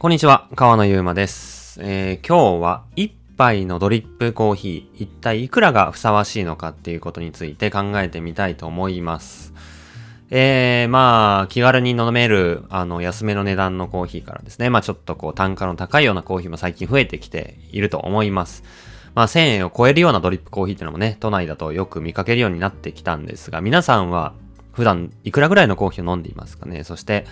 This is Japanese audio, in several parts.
こんにちは、川野ゆうまです。えー今日は一杯のドリップコーヒー、一体いくらがふさわしいのかっていうことについて考えてみたいと思います。えー、まあ、気軽に飲める、あの、安めの値段のコーヒーからですね、まあちょっとこう、単価の高いようなコーヒーも最近増えてきていると思います。まあ1000円を超えるようなドリップコーヒーっていうのもね、都内だとよく見かけるようになってきたんですが、皆さんは普段いくらぐらいのコーヒーを飲んでいますかね？そして、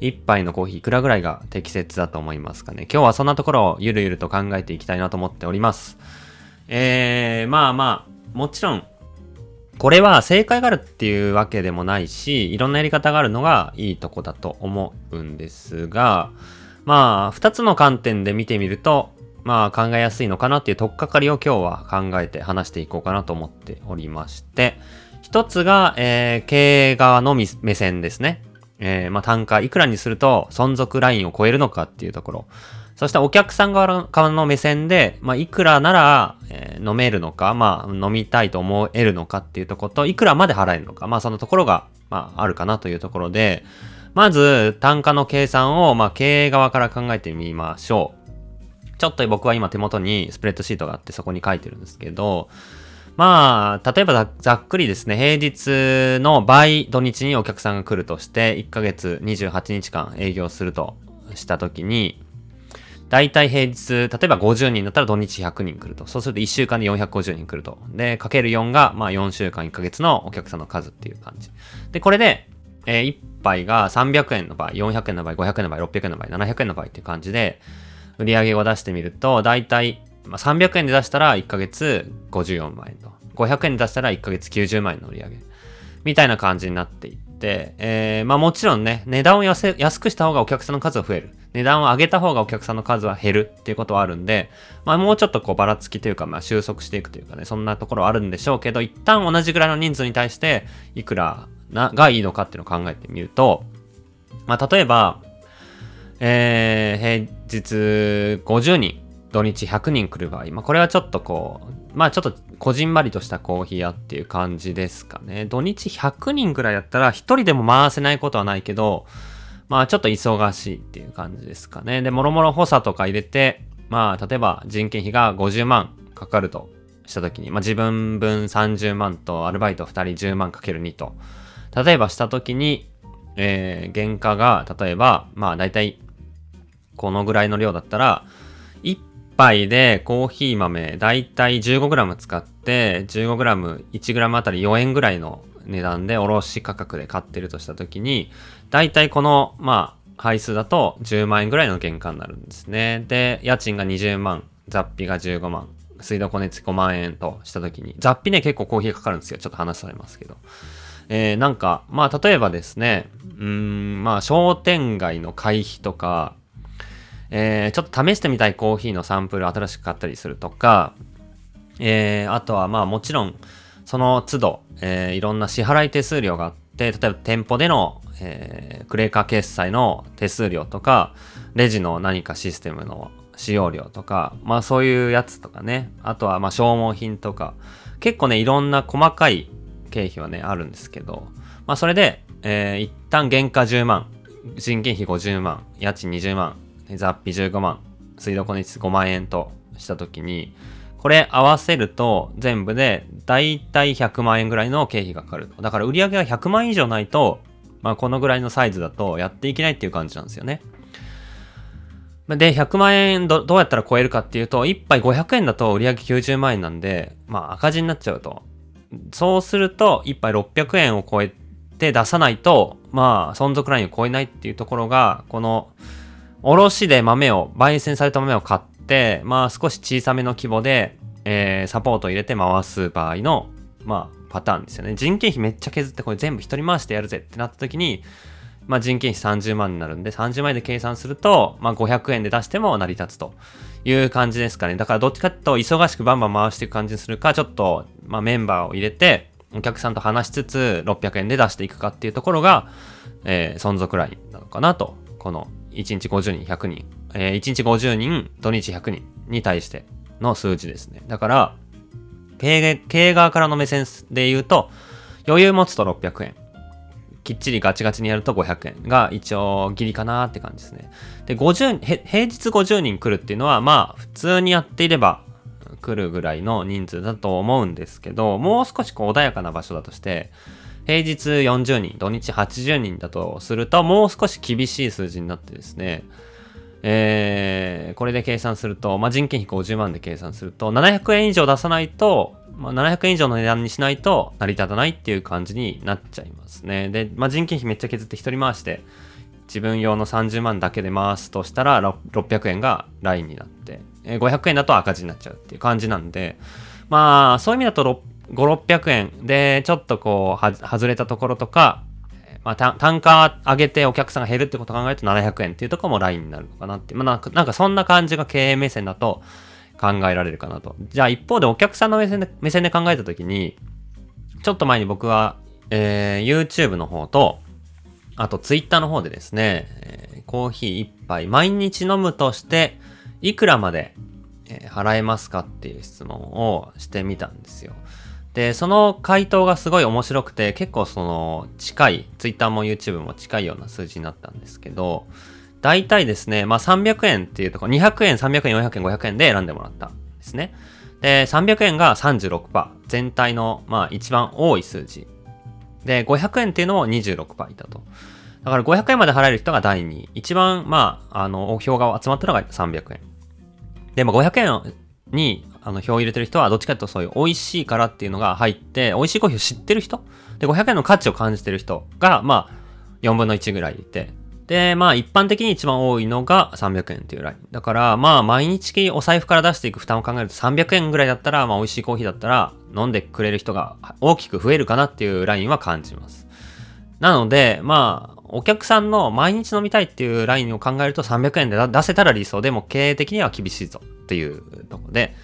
一杯のコーヒーいくらぐらいが適切だと思いますかね？今日はそんなところをゆるゆると考えていきたいなと思っております。えー、まあまあ、もちろん、これは正解があるっていうわけでもないし、いろんなやり方があるのがいいとこだと思うんですが、まあ、二つの観点で見てみると、まあ考えやすいのかなっていう取っかかりを今日は考えて話していこうかなと思っておりまして、一つが、えー経営側の目線ですね。えーまあ単価いくらにすると存続ラインを超えるのかっていうところ。そしてお客さん側の目線で、まあいくらなら、えー飲めるのか、まあ飲みたいと思えるのかっていうところと、いくらまで払えるのか、まあそのところが、まああるかなというところで、まず単価の計算を、まあ経営側から考えてみましょう。ちょっと僕は今手元にスプレッドシートがあってそこに書いてるんですけど、まあ、例えばざっくりですね、平日の倍土日にお客さんが来るとして、1ヶ月28日間営業するとしたときに、だいたい平日、例えば50人だったら土日100人来ると。そうすると1週間で450人来ると。で、かける4が、まあ4週間1ヶ月のお客さんの数っていう感じ。で、これで、え1杯が300円の場合、400円の場合、500円の場合、600円の場合、700円の場合っていう感じで、売り上げを出してみると、だいたいまあ300円で出したら1ヶ月54万円と。500円で出したら1ヶ月90万円の売り上げ。みたいな感じになっていって、えー、まあもちろんね、値段を安くした方がお客さんの数は増える。値段を上げた方がお客さんの数は減るっていうことはあるんで、まあもうちょっとこうばらつきというか、まあ収束していくというかね、そんなところはあるんでしょうけど、一旦同じぐらいの人数に対して、いくらながいいのかっていうのを考えてみると、まあ例えば、えー、平日50人、土日100人来る場合、まあこれはちょっとこう、まあちょっとこじんまりとしたコーヒー屋っていう感じですかね。土日100人ぐらいだったら一人でも回せないことはないけど、まあちょっと忙しいっていう感じですかね。で、もろもろ補佐とか入れて、まあ例えば人件費が50万かかるとしたときに、まあ自分分30万とアルバイト2人10万かける2と、例えばしたときに、えー、原価が例えば、まあ大体このぐらいの量だったら、杯でコーヒー豆だいたい 15g 使って 15g1g あたり4円ぐらいの値段で卸価格で買ってるとした時にだいたいこのまあ配数だと10万円ぐらいの原価になるんですね。で家賃が20万雑費が15万水道光熱5万円とした時に雑費ね結構コーヒーかかるんですよ。ちょっと話されますけど。えー、なんかまあ例えばですねうんまあ商店街の会費とかえー、ちょっと試してみたいコーヒーのサンプル新しく買ったりするとか、えー、あとはまあもちろんその都度、えー、いろんな支払い手数料があって、例えば店舗での、えー、クレーカー決済の手数料とか、レジの何かシステムの使用料とか、まあそういうやつとかね、あとはまあ消耗品とか、結構ね、いろんな細かい経費はね、あるんですけど、まあそれで、えー、一旦原価10万、人件費50万、家賃20万、雑費15万、水道光熱5万円としたときに、これ合わせると全部でだいたい100万円ぐらいの経費がかかる。だから売り上げが100万以上ないと、まあこのぐらいのサイズだとやっていけないっていう感じなんですよね。で、100万円どどうやったら超えるかっていうと、1杯500円だと売り上げ90万円なんで、まあ赤字になっちゃうと。そうすると、1杯600円を超えて出さないと、まあ存続ラインを超えないっていうところが、この、卸で豆を、焙煎された豆を買って、まあ少し小さめの規模で、えー、サポートを入れて回す場合の、まあパターンですよね。人件費めっちゃ削ってこれ全部一人回してやるぜってなった時に、まあ人件費30万になるんで、30万円で計算すると、まあ500円で出しても成り立つという感じですかね。だからどっちかっていうと忙しくバンバン回していく感じにするか、ちょっと、まあメンバーを入れて、お客さんと話しつつ600円で出していくかっていうところが、えー、存続ラインなのかなと。この1日50人、100人、えー、1日50人、土日100人に対しての数字ですね。だから、経営側からの目線で言うと、余裕持つと600円。きっちりガチガチにやると500円が一応ギリかなって感じですね。で、50、平日50人来るっていうのは、まあ、普通にやっていれば来るぐらいの人数だと思うんですけど、もう少しこう穏やかな場所だとして、平日40人、土日80人だとすると、もう少し厳しい数字になってですね、えー、これで計算すると、まあ、人件費50万で計算すると、700円以上出さないと、まあ、700円以上の値段にしないと成り立たないっていう感じになっちゃいますね。で、まあ、人件費めっちゃ削って一人回して、自分用の30万だけで回すとしたら600円がラインになって、500円だと赤字になっちゃうっていう感じなんで、まあそういう意味だと、5600円でちょっとこうは外れたところとか、まあ、単価上げてお客さんが減るってことを考えると700円っていうところもラインになるのかなって。まあなんか、なんかそんな感じが経営目線だと考えられるかなと。じゃあ一方でお客さんの目線で目線で考えたときに、ちょっと前に僕は、えー、YouTube の方と、あと、ツイッターの方でですね、えー、コーヒー一杯毎日飲むとして、いくらまで、払えますかっていう質問をしてみたんですよ。で、その回答がすごい面白くて、結構その近い、ツイッターも YouTube も近いような数字になったんですけど、大体ですね、まあ300円っていうところ、200円、300円、400円、500円で選んでもらったんですね。で、300円が36%、全体のまあ一番多い数字で、500円っていうのも26%いたと。だから500円まで払える人が第2位。一番、まあ、あの、票が集まったのが300円。で、まあ、500円に、あの、票を入れてる人は、どっちかというとそういう美味しいからっていうのが入って、美味しいコーヒーを知ってる人？で、500円の価値を感じてる人が、まあ、4分の1ぐらいいて、で、まあ一般的に一番多いのが300円っていうライン。だから、まあ毎日お財布から出していく負担を考えると300円ぐらいだったら、まあ美味しいコーヒーだったら飲んでくれる人が大きく増えるかなっていうラインは感じます。なので、まあ、お客さんの毎日飲みたいっていうラインを考えると300円で出せたら理想でも経営的には厳しいぞっていうところで、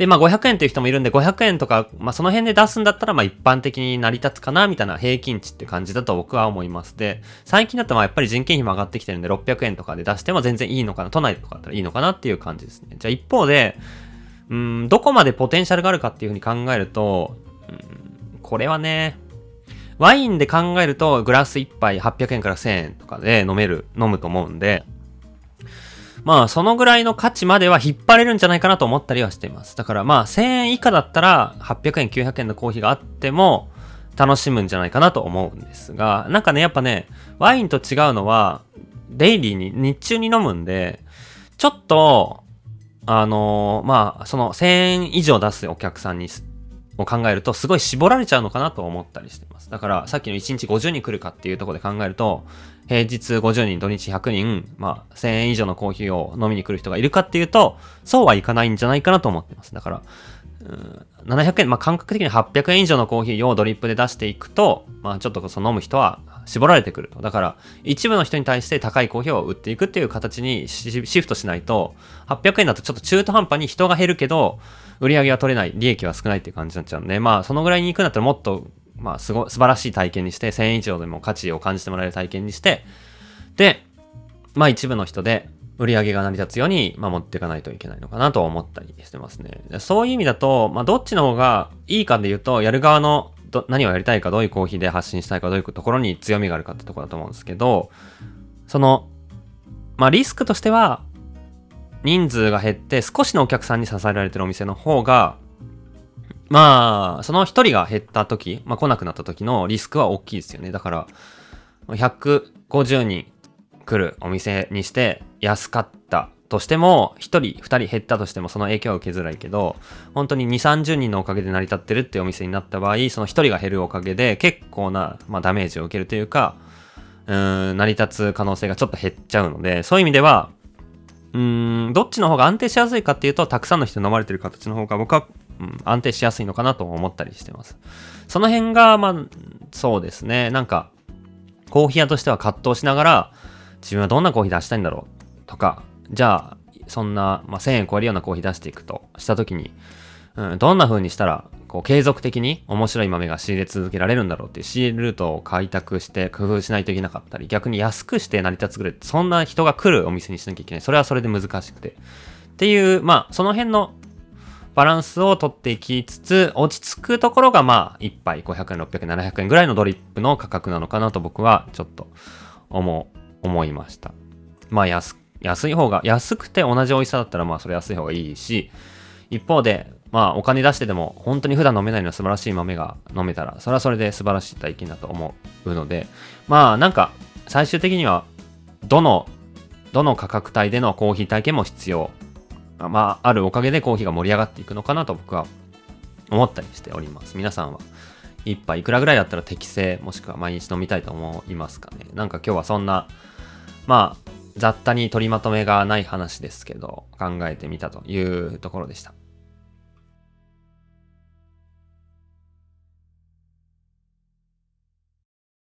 で、まあ500円っていう人もいるんで、500円とか、まあその辺で出すんだったら、まあ一般的に成り立つかな、みたいな平均値って感じだと僕は思います。で、最近だとまあやっぱり人件費も上がってきてるんで、600円とかで出しても全然いいのかな、都内とかだったらいいのかなっていう感じですね。じゃあ一方で、うん、どこまでポテンシャルがあるかっていうふうに考えると、うん、これはね、ワインで考えるとグラス1杯800円から1000円とかで飲める、飲むと思うんで、まあ、そのぐらいの価値までは引っ張れるんじゃないかなと思ったりはしています。だからまあ、1000円以下だったら、800円、900円のコーヒーがあっても、楽しむんじゃないかなと思うんですが、なんかね、やっぱね、ワインと違うのは、デイリーに、日中に飲むんで、ちょっと、あのー、まあ、その1000円以上出すお客さんに、を考えると、すごい絞られちゃうのかなと思ったりしてます。だから、さっきの1日50人来るかっていうとこで考えると、平日50人、土日100人、まあ、1000円以上のコーヒーを飲みに来る人がいるかっていうと、そうはいかないんじゃないかなと思ってます。だから、うん700円、まあ、感覚的に800円以上のコーヒーをドリップで出していくと、まあ、ちょっとその飲む人は絞られてくると。だから、一部の人に対して高いコーヒーを売っていくっていう形にシフトしないと、800円だとちょっと中途半端に人が減るけど、売り上げは取れない、利益は少ないっていう感じになっちゃうんで、まあ、そのぐらいに行くんだったらもっとまあ、すご、素晴らしい体験にして、1000円以上でも価値を感じてもらえる体験にして、で、まあ一部の人で売り上げが成り立つように、まあ、持っていかないといけないのかなと思ったりしてますね。そういう意味だと、まあどっちの方がいいかで言うと、やる側のど何をやりたいか、どういうコーヒーで発信したいか、どういうところに強みがあるかってところだと思うんですけど、その、まあリスクとしては、人数が減って少しのお客さんに支えられてるお店の方がまあ、その一人が減った時、まあ来なくなった時のリスクは大きいですよね。だから、150人来るお店にして安かったとしても、1人、2人減ったとしてもその影響は受けづらいけど、本当に2、30人のおかげで成り立ってるっていうお店になった場合、その1人が減るおかげで結構な、まあ、ダメージを受けるというか、うーん、成り立つ可能性がちょっと減っちゃうので、そういう意味では、うーん、どっちの方が安定しやすいかっていうと、たくさんの人飲まれてる形の方が僕はうん、安定しやすいのかなと思ったりしてます。その辺が、まあ、そうですね。なんか、コーヒー屋としては葛藤しながら、自分はどんなコーヒー出したいんだろうとか、じゃあ、そんな、まあ、1000円超えるようなコーヒー出していくとしたときに、うん、どんな風にしたら、こう、継続的に面白い豆が仕入れ続けられるんだろうっていう仕入れルートを開拓して工夫しないといけなかったり、逆に安くして成り立つぐらい、そんな人が来るお店にしなきゃいけない。それはそれで難しくて。っていう、まあ、その辺のバランスをとっていきつつ、落ち着くところがまあ、1杯500円、600円、700円ぐらいのドリップの価格なのかなと僕はちょっと思、思いました。まあ安、安い方が、安くて同じ美味しさだったらまあそれ安い方がいいし、一方で、まあお金出してでも本当に普段飲めないのは素晴らしい豆が飲めたら、それはそれで素晴らしい体験だと思うので、まあなんか最終的にはどの、どの価格帯でのコーヒー体験も必要まあ、あるおかげでコーヒーが盛り上がっていくのかなと僕は思ったりしております。皆さんは一杯いくらぐらいだったら適正もしくは毎日飲みたいと思いますかね。なんか今日はそんな、まあ、雑多に取りまとめがない話ですけど、考えてみたというところでした。